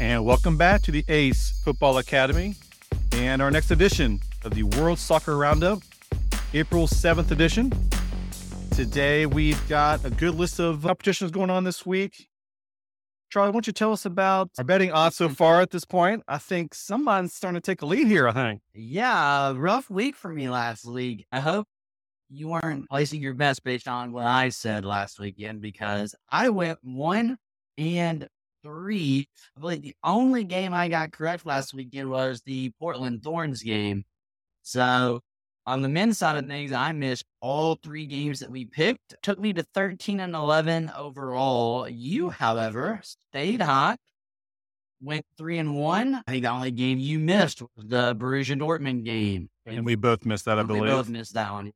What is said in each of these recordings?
And welcome back to the ACE Football Academy and our next edition of the World Soccer Roundup, April 7th edition. Today we've got a good list of competitions going on this week. Charlie, why don't you tell us about our betting odds so far at this point? I think someone's starting to take a lead here, I think. Yeah, rough week for me last week. I hope you weren't placing your bets based on what I said last weekend because I went one and three. I believe the only game I got correct last weekend was the Portland Thorns game. So on the men's side of things, I missed all three games that we picked. Took me to 13 and 11 overall. You, however, stayed hot. Went three and one. I think the only game you missed was the Borussia Dortmund game. And we both missed that, I We believe. both missed that one.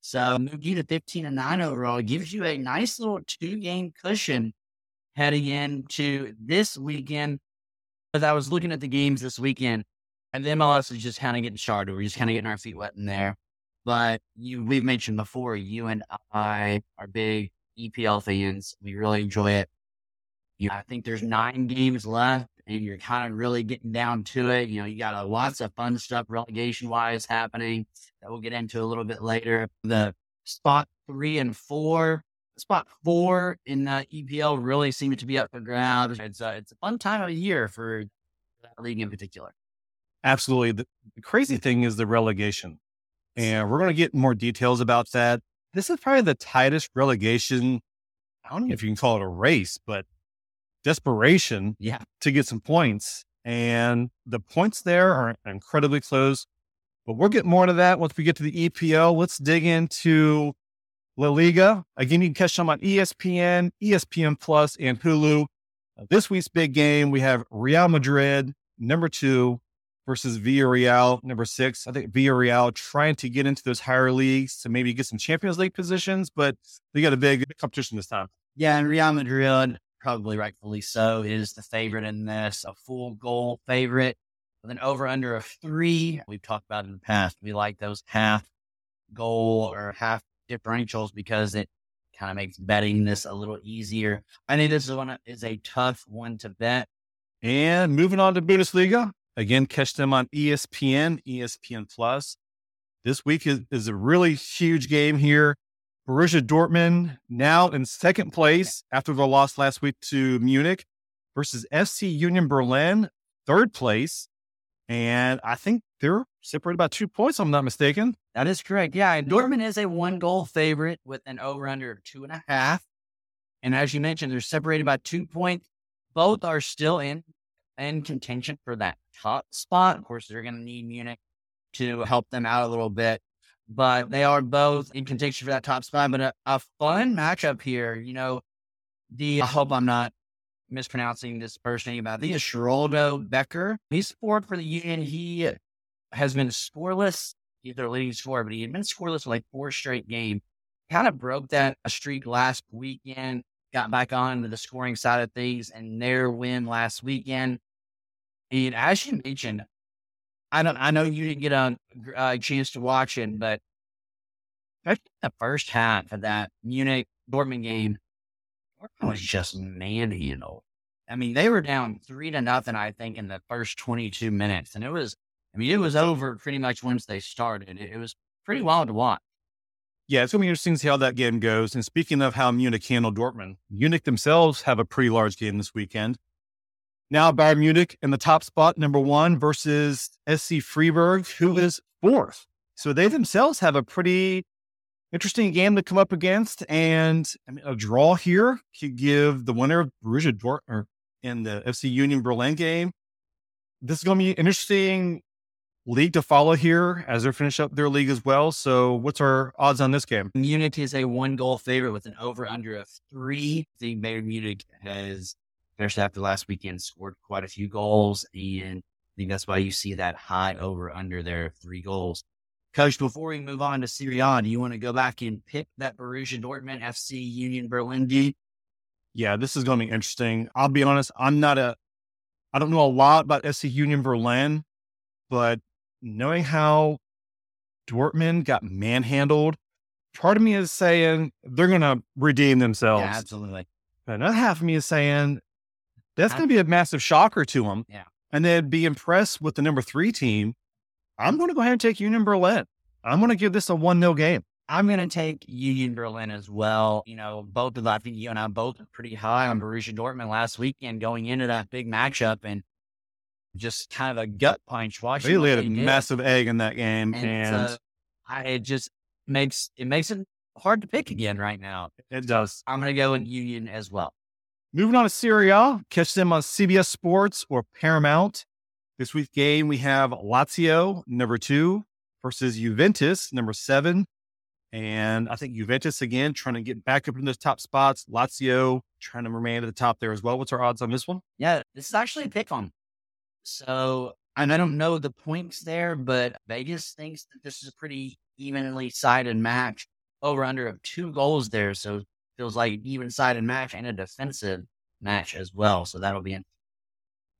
So moved you to 15 and 9 overall. Gives you a nice little two game cushion heading into this weekend. As I was looking at the games this weekend, and the MLS is just kind of getting started. We're just kind of getting our feet wet in there. But you, we've mentioned before, you and I are big EPL fans. We really enjoy it. You, I think there's nine games left, and you're kind of really getting down to it. You know, you got a, lots of fun stuff relegation wise happening that we'll get into a little bit later. The spot three and four, spot four in the EPL really seem to be up for grabs. It's a, it's a fun time of year for that league in particular. Absolutely. The, the crazy thing is the relegation. And we're going to get more details about that. This is probably the tightest relegation. I don't know if you can call it a race, but desperation Yeah. to get some points. And the points there are incredibly close. But we'll get more to that once we get to the EPL. Let's dig into La Liga. Again, you can catch them on ESPN, ESPN Plus, and Hulu. Uh, this week's big game, we have Real Madrid, number two, versus Villarreal, number six. I think Villarreal trying to get into those higher leagues to maybe get some Champions League positions, but they got a big competition this time. Yeah, and Real Madrid, probably rightfully so, is the favorite in this, a full goal favorite with an over under of three. We've talked about in the past. We like those half goal or half differentials because it kind of makes betting this a little easier. I think this is one is a tough one to bet. And moving on to Bundesliga, again, catch them on ESPN, ESPN Plus. This week is, is a really huge game here. Borussia Dortmund now in second place after their loss last week to Munich versus FC Union Berlin, third place. And I think they're separated by two points, I'm not mistaken. That is correct. Yeah, Dortmund is a one goal favorite with an over under of two and a half. And as you mentioned, they're separated by two points. Both are still in in contention for that top spot. Of course, they're going to need Munich to help them out a little bit, but they are both in contention for that top spot. But a, a fun matchup here. You know, the I hope I'm not mispronouncing this person think it's Sheraldo Becker. He scored for the Union. He has been scoreless. He's their leading scorer, but he had been scoreless like four straight games. Kind of broke that uh, streak last weekend. Got back on to the scoring side of things, and their win last weekend. And as you mentioned, I don't. I know you didn't get a, a uh, chance to watch it, but the first half of that Munich Dortmund game Dortmund was just manhandled. I mean, they were down three to nothing, I think, in the first 22 minutes. And it was, I mean, it was over pretty much once they started. It, it was pretty wild to watch. Yeah, it's going to be interesting to see how that game goes. And speaking of how Munich handled Dortmund, Munich themselves have a pretty large game this weekend. Now Bayern Munich in the top spot, number one, versus SC Freiburg, who is fourth. So they themselves have a pretty interesting game to come up against. And I mean, a draw here could give the winner of Borussia Dortmund in the FC Union Berlin game. This is going to be an interesting league to follow here as they finish up their league as well. So, what's our odds on this game? Munich is a one goal favorite with an over under of three. The Bayern Munich has finished after last weekend, scored quite a few goals. And I think that's why you see that high over under there of three goals. Coach, before we move on to Serie A, do you want to go back and pick that Borussia Dortmund FC Union Berlin game? Yeah, this is going to be interesting. I'll be honest, I'm not a, I don't know a lot about SC Union Berlin, but knowing how Dortmund got manhandled, part of me is saying they're going to redeem themselves. Yeah, absolutely. But another half of me is saying That's going to be a massive shocker to them. Yeah. And then be impressed with the number three team. I'm going to go ahead and take Union Berlin. I'm going to give this a 1 0 game. I'm going to take Union Berlin as well. You know, both of I think you and I both are pretty high on Borussia Dortmund last weekend going into that big matchup and just kind of a gut punch. Watching They what laid a massive egg in that game. and, And, uh, I, it just makes it makes it hard to pick again right now. it does. I'm going to go in Union as well. Moving on to Serie A, catch them on CBS Sports or Paramount. This week's game, we have Lazio, number two, versus Juventus, number seven. And I think Juventus, again, trying to get back up in those top spots. Lazio trying to remain at the top there as well. What's our odds on this one? Yeah, this is actually a pick 'em. So, and I don't know the points there, but Vegas thinks that this is a pretty evenly sided match. Over under of two goals there. So, feels like an even sided match and a defensive match as well. So, that'll be in.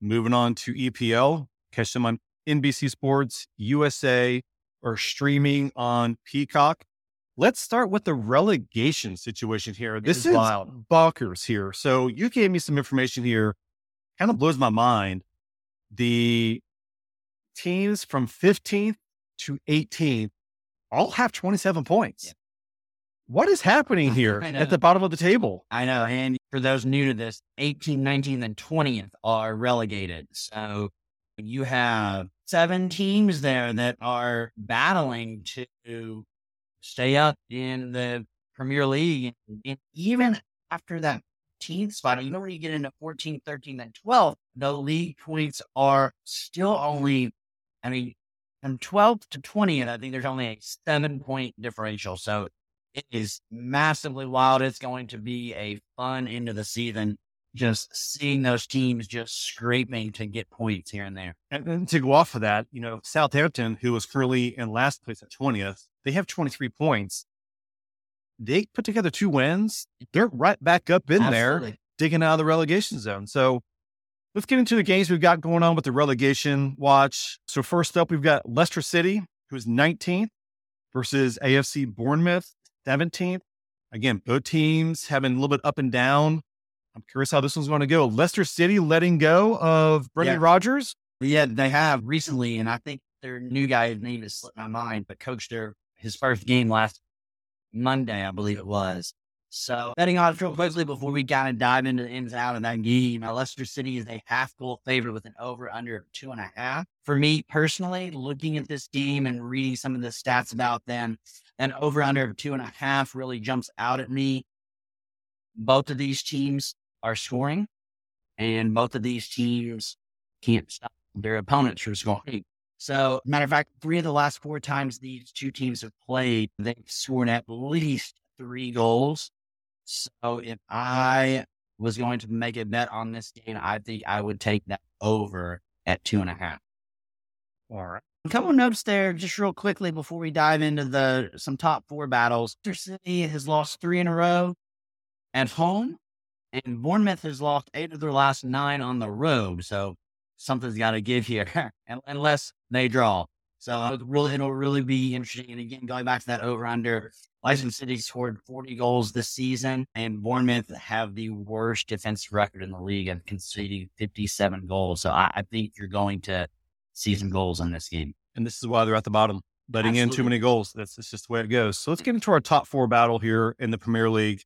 Moving on to EPL, catch them on NBC Sports, USA, or streaming on Peacock. Let's start with the relegation situation here. This is is wild. bonkers here. So you gave me some information here, kind of blows my mind. The teams from 15th to 18th all have 27 points. Yeah. What is happening here at the bottom of the table? I know. And for those new to this, 18, 19, and 20th are relegated. So, you have seven teams there that are battling to stay up in the Premier League. And even after that 15th spot, even when you get into 14, 13, and 12, the league points are still only, I mean, from 12th to 20th, I think there's only a seven point differential. So it is massively wild. It's going to be a fun end of the season. Just seeing those teams just scraping to get points here and there. And to go off of that, you know, Southampton, who was currently in last place at 20th, they have 23 points. They put together two wins. They're right back up in there, digging out of the relegation zone. So let's get into the games we've got going on with the relegation watch. So first up, we've got Leicester City, who's 19th, versus AFC Bournemouth, 17th. Again, both teams having a little bit up and down. I'm curious how this one's going to go. Leicester City letting go of Brendan Yeah. Rodgers. Yeah, they have recently, and I think their new guy's name has slipped my mind, but coached their his first game last Monday, I believe it was. So betting odds real quickly before we kind of dive into the ins and out of that game. Leicester City is a half goal favorite with an over under of two and a half. For me personally, looking at this game and reading some of the stats about them, an over under of two and a half really jumps out at me. Both of these teams are scoring, and both of these teams can't stop their opponents from scoring. So, matter of fact, three of the last four times these two teams have played, they've scored at least three goals. So, if I was going to make a bet on this game, I think I would take that over at two and a half. All right. A couple of notes there, just real quickly before we dive into the some top four battles. City has lost three in a row at home, and Bournemouth has lost eight of their last nine on the road. So something's got to give here, un- unless they draw. So uh, it really, it'll really be interesting. And again, going back to that over under, Leicester City scored 40 goals this season, and Bournemouth have the worst defensive record in the league and conceding 57 goals. So I, I think you're going to see some goals in this game. And this is why they're at the bottom, letting in too many goals. That's, that's just the way it goes. So let's get into our top four battle here in the Premier League.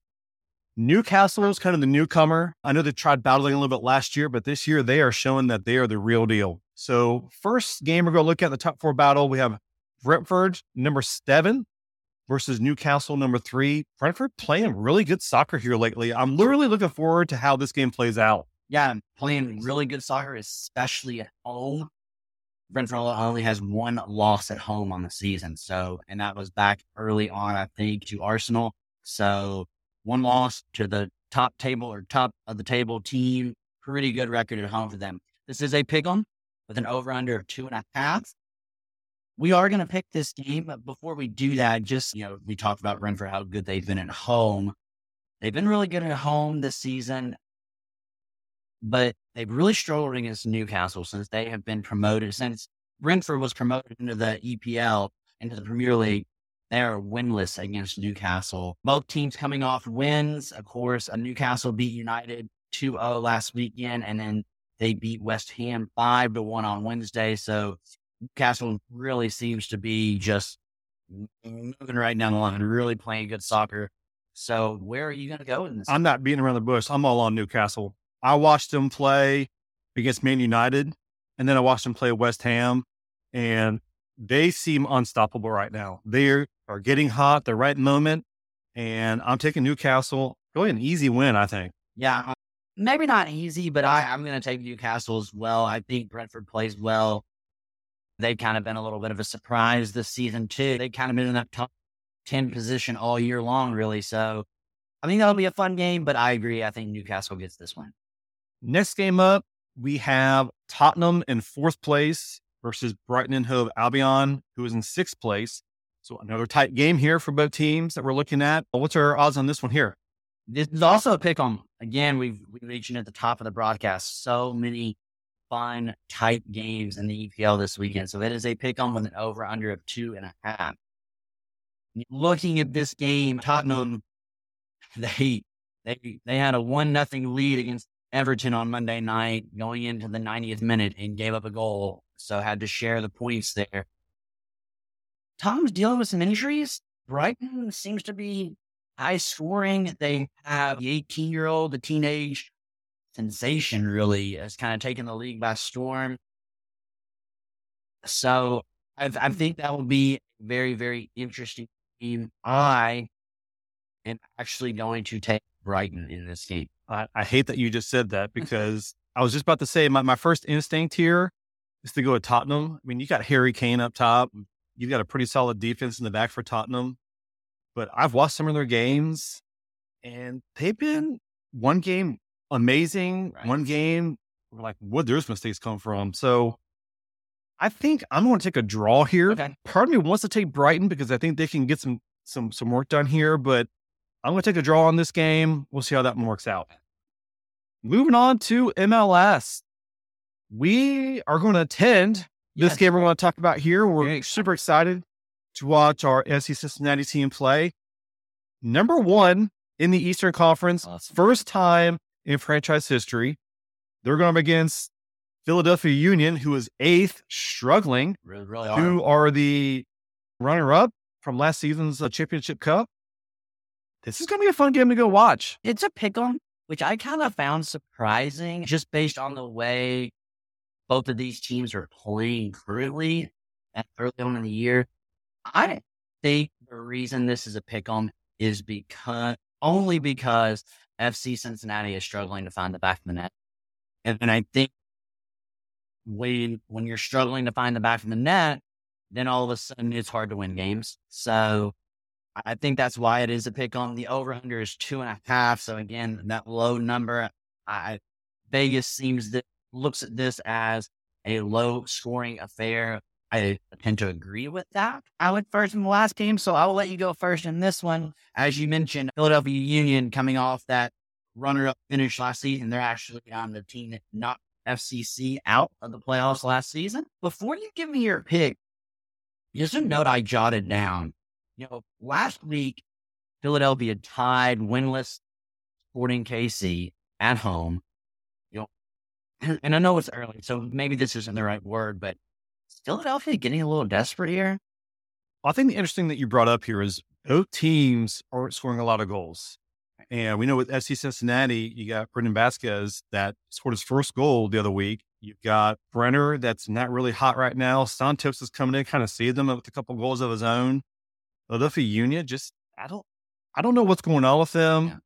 Newcastle is kind of the newcomer. I know they tried battling a little bit last year, but this year they are showing that they are the real deal. So, first game we're going to look at the top four battle. We have Brentford, number seven, versus Newcastle, number three. Brentford playing really good soccer here lately. I'm literally looking forward to how this game plays out. Yeah, playing really good soccer, especially at home. Brentford only has one loss at home on the season. So, and that was back early on, I think, to Arsenal. So, one loss to the top table or top of the table team. Pretty good record at home for them. This is a pick 'em with an over under of two and a half. We are going to pick this game, but before we do that, just, you know, we talked about Brentford, how good they've been at home. They've been really good at home this season but they've really struggled against Newcastle since they have been promoted. Since Brentford was promoted into the EPL, into the Premier League, they are winless against Newcastle. Both teams coming off wins. Of course, a Newcastle beat United 2 0 last weekend, and then they beat West Ham 5 to 1 on Wednesday. So Newcastle really seems to be just moving right down the line, really playing good soccer. So where are you going to go in this? I'm not beating around the bush. I'm all on Newcastle. I watched them play against Man United, and then I watched them play West Ham, and they seem unstoppable right now. They are getting hot, the right moment, and I'm taking Newcastle. Really an easy win, I think. Yeah, uh, maybe not easy, but I, I'm going to take Newcastle as well. I think Brentford plays well. They've kind of been a little bit of a surprise this season too. They've kind of been in that top ten position all year long, really. So I think that'll be a fun game. But I agree. I think Newcastle gets this one. Next game up, we have Tottenham in fourth place versus Brighton and Hove Albion, who is in sixth place. So another tight game here for both teams that we're looking at. What's our odds on this one here? This is also a pick 'em. Again, we've we mentioned at the top of the broadcast so many fun tight games in the EPL this weekend. So it is a pick 'em with an over under of two and a half. Looking at this game, Tottenham, they they they had a one nothing lead against Everton on Monday night, going into the 90th minute and gave up a goal. So had to share the points there. Tom's dealing with some injuries. Brighton seems to be high scoring. They have the 18 year old, the teenage sensation, really, has kind of taken the league by storm. So I, I mm. think that will be very, very interesting game. I am actually going to take Brighton in this game. I, I hate that you just said that because I was just about to say my, my first instinct here is to go with Tottenham. I mean, you got Harry Kane up top. You've got a pretty solid defense in the back for Tottenham. But I've watched some of their games and they've been one game amazing, right. one game like where those mistakes come from. So I think I'm going to take a draw here. Okay. Part of me wants to take Brighton because I think they can get some some some work done here, but I'm going to take a draw on this game. We'll see how that one works out. Moving on to MLS. We are going to attend yes. this game we're going to talk about here. We're super excited to watch our FC Cincinnati team play. Number one in the Eastern Conference, awesome. first time in franchise history. They're going up against Philadelphia Union, who is eighth, struggling, really, really who are the runner up from last season's uh, championship cup. This is going to be a fun game to go watch. It's a pick 'em, which I kind of found surprising just based on the way both of these teams are playing currently at early on in the year. I think the reason this is a pick 'em is because only because FC Cincinnati is struggling to find the back of the net. And, and I think when when you're struggling to find the back of the net, then all of a sudden it's hard to win games. So I think that's why it is a pick 'em the over under is two and a half. So again, that low number, I Vegas seems that looks at this as a low scoring affair. I tend to agree with that. I went first in the last game, so I'll let you go first in this one. As you mentioned, Philadelphia Union coming off that runner up finish last season. They're actually on the team that knocked FCC out of the playoffs last season. Before you give me your pick, just a note I jotted down. You know, last week, Philadelphia tied winless Sporting KC at home. And I know it's early, so maybe this isn't the right word, but Philadelphia getting a little desperate here? I think the interesting that you brought up here is both teams aren't scoring a lot of goals. And we know with FC Cincinnati, you got Brandon Vazquez that scored his first goal the other week. You've got Brenner that's not really hot right now. Santos is coming in, kind of saved them with a couple goals of his own. Philadelphia Union, just I don't I don't know what's going on with them. Yeah.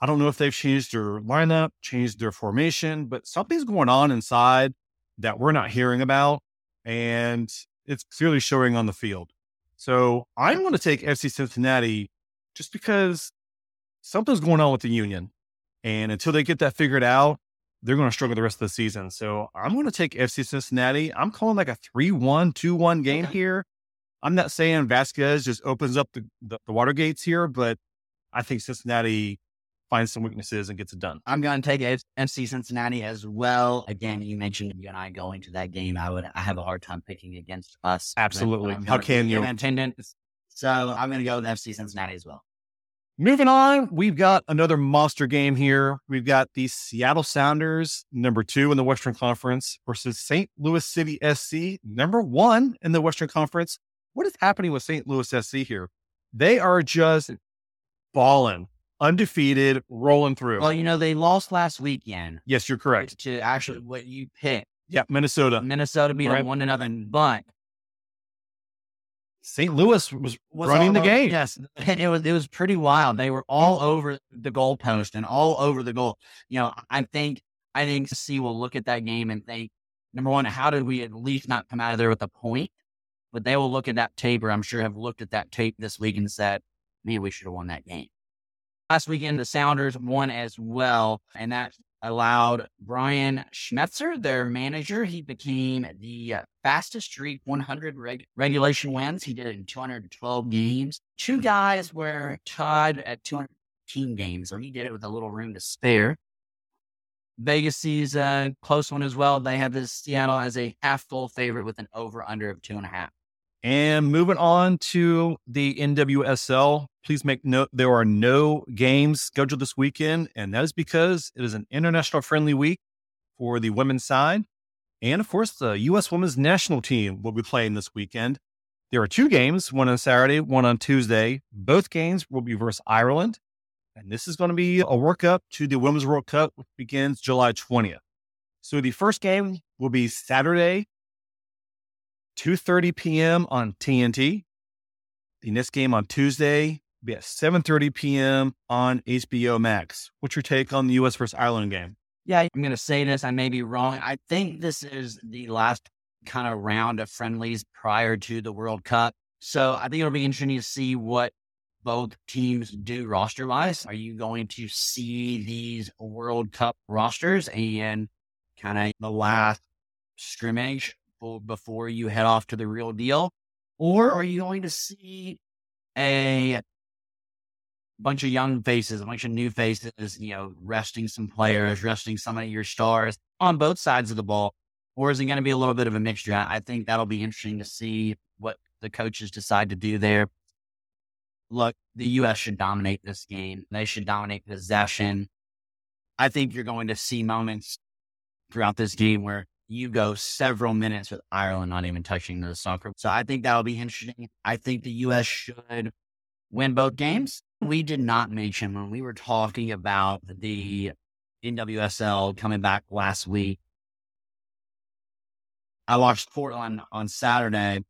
I don't know if they've changed their lineup, changed their formation, but something's going on inside that we're not hearing about and it's clearly showing on the field. So I'm going to take FC Cincinnati just because something's going on with the Union. And until they get that figured out, they're going to struggle the rest of the season. So I'm going to take FC Cincinnati. I'm calling like a 3 1, 2 1 game here. I'm not saying Vazquez just opens up the, the, the water gates here, but I think Cincinnati finds some weaknesses and gets it done. I'm going to take FC Cincinnati as well. Again, you mentioned you and I going to that game. I would I have a hard time picking against us. Absolutely. How can you? attendance. So I'm going to go with FC Cincinnati as well. Moving on, we've got another monster game here. We've got the Seattle Sounders, number two in the Western Conference, versus St. Louis City SC, number one in the Western Conference. What is happening with St. Louis SC here? They are just balling, undefeated, rolling through. Well, you know, they lost last weekend yes, you're correct. to actually what you picked. Yeah, Minnesota. Minnesota beat Right. them one to nothing, but St. Louis was, was running the over- game. Yes, and it was it was pretty wild. They were all mm. over the goalpost and all over the goal. You know, I think I think C will look at that game and think, number one, how did we at least not come out of there with a point? But they will look at that tape, or I'm sure have looked at that tape this week and said, man, we should have won that game. Last weekend, the Sounders won as well, and that allowed Brian Schmetzer, their manager, he became the uh, fastest streak 100 reg- regulation wins. He did it in 212 games. Two guys were tied at 215 games, so he did it with a little room to spare. Vegas sees a close one as well. They have this Seattle as a half full favorite with an over under of two and a half. And moving on to the NWSL, please make note there are no games scheduled this weekend, and that is because it is an international friendly week for the women's side. And of course, the U.S. women's national team will be playing this weekend. There are two games, one on Saturday, one on Tuesday. Both games will be versus Ireland. And this is going to be a workup to the Women's World Cup, which begins July 20th. So the first game will be Saturday, 2.30 p.m. on TNT. The next game on Tuesday will be at 7.30 p.m. on HBO Max. What's your take on the U.S. versus Ireland game? Yeah, I'm going to say this. I may be wrong. I think this is the last kind of round of friendlies prior to the World Cup. So I think it'll be interesting to see what both teams do roster wise. Are you going to see these World Cup rosters and kind of the last scrimmage before you head off to the real deal? Or are you going to see a bunch of young faces, a bunch of new faces, you know, resting some players, resting some of your stars on both sides of the ball? Or is it going to be a little bit of a mixture? I think that'll be interesting to see what the coaches decide to do there. Look, the U.S. should dominate this game. They should dominate possession. I think you're going to see moments throughout this game where you go several minutes with Ireland not even touching the soccer. So I think that'll be interesting. I think the U.S. should win both games. We did not mention when we were talking about the NWSL coming back last week. I watched Portland on Saturday.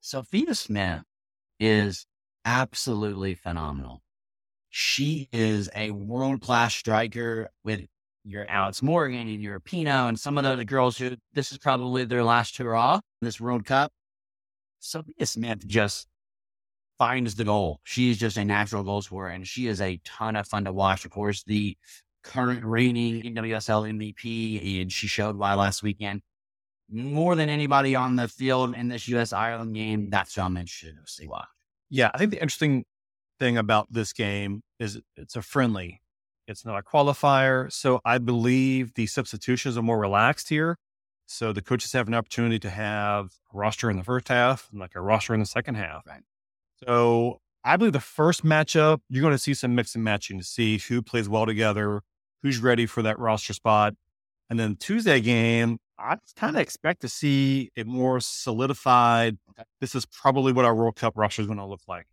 Sophia Smith is absolutely phenomenal. She is a world class striker with your Alex Morgan and your Pinoe and some of the other girls who this is probably their last hurrah this World Cup. Sophia Smith just finds the goal. She is just a natural goal scorer and she is a ton of fun to watch. Of course, the current reigning NWSL MVP, and she showed why last weekend. More than anybody on the field in this US Ireland game, that's who I'm interested to see why. Yeah, I think the interesting thing about this game is it's a friendly. It's not a qualifier. So I believe the substitutions are more relaxed here. So the coaches have an opportunity to have a roster in the first half and like a roster in the second half. Right. So I believe the first matchup, you're going to see some mix and matching to see who plays well together, who's ready for that roster spot. And then Tuesday game, I kind of expect to see a more solidified. This is probably what our World Cup roster is going to look like.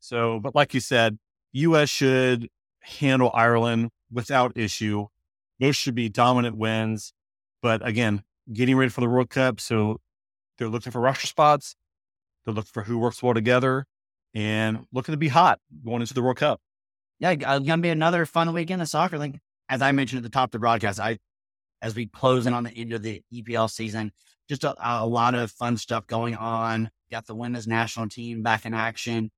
So, but like you said, U.S. should handle Ireland without issue. Those should be dominant wins. But again, getting ready for the World Cup, so they're looking for roster spots. They're looking for who works well together, and looking to be hot going into the World Cup. Yeah, it's uh, gonna be another fun weekend of soccer. Like as I mentioned at the top of the broadcast, I as we close in on the end of the EPL season, just a, a lot of fun stuff going on. Got the women's national team back in action.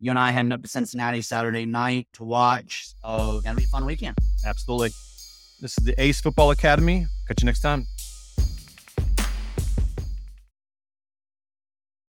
You and I heading up to Cincinnati Saturday night to watch. So gonna be a fun weekend. Absolutely. This is the Ace Football Academy. Catch you next time.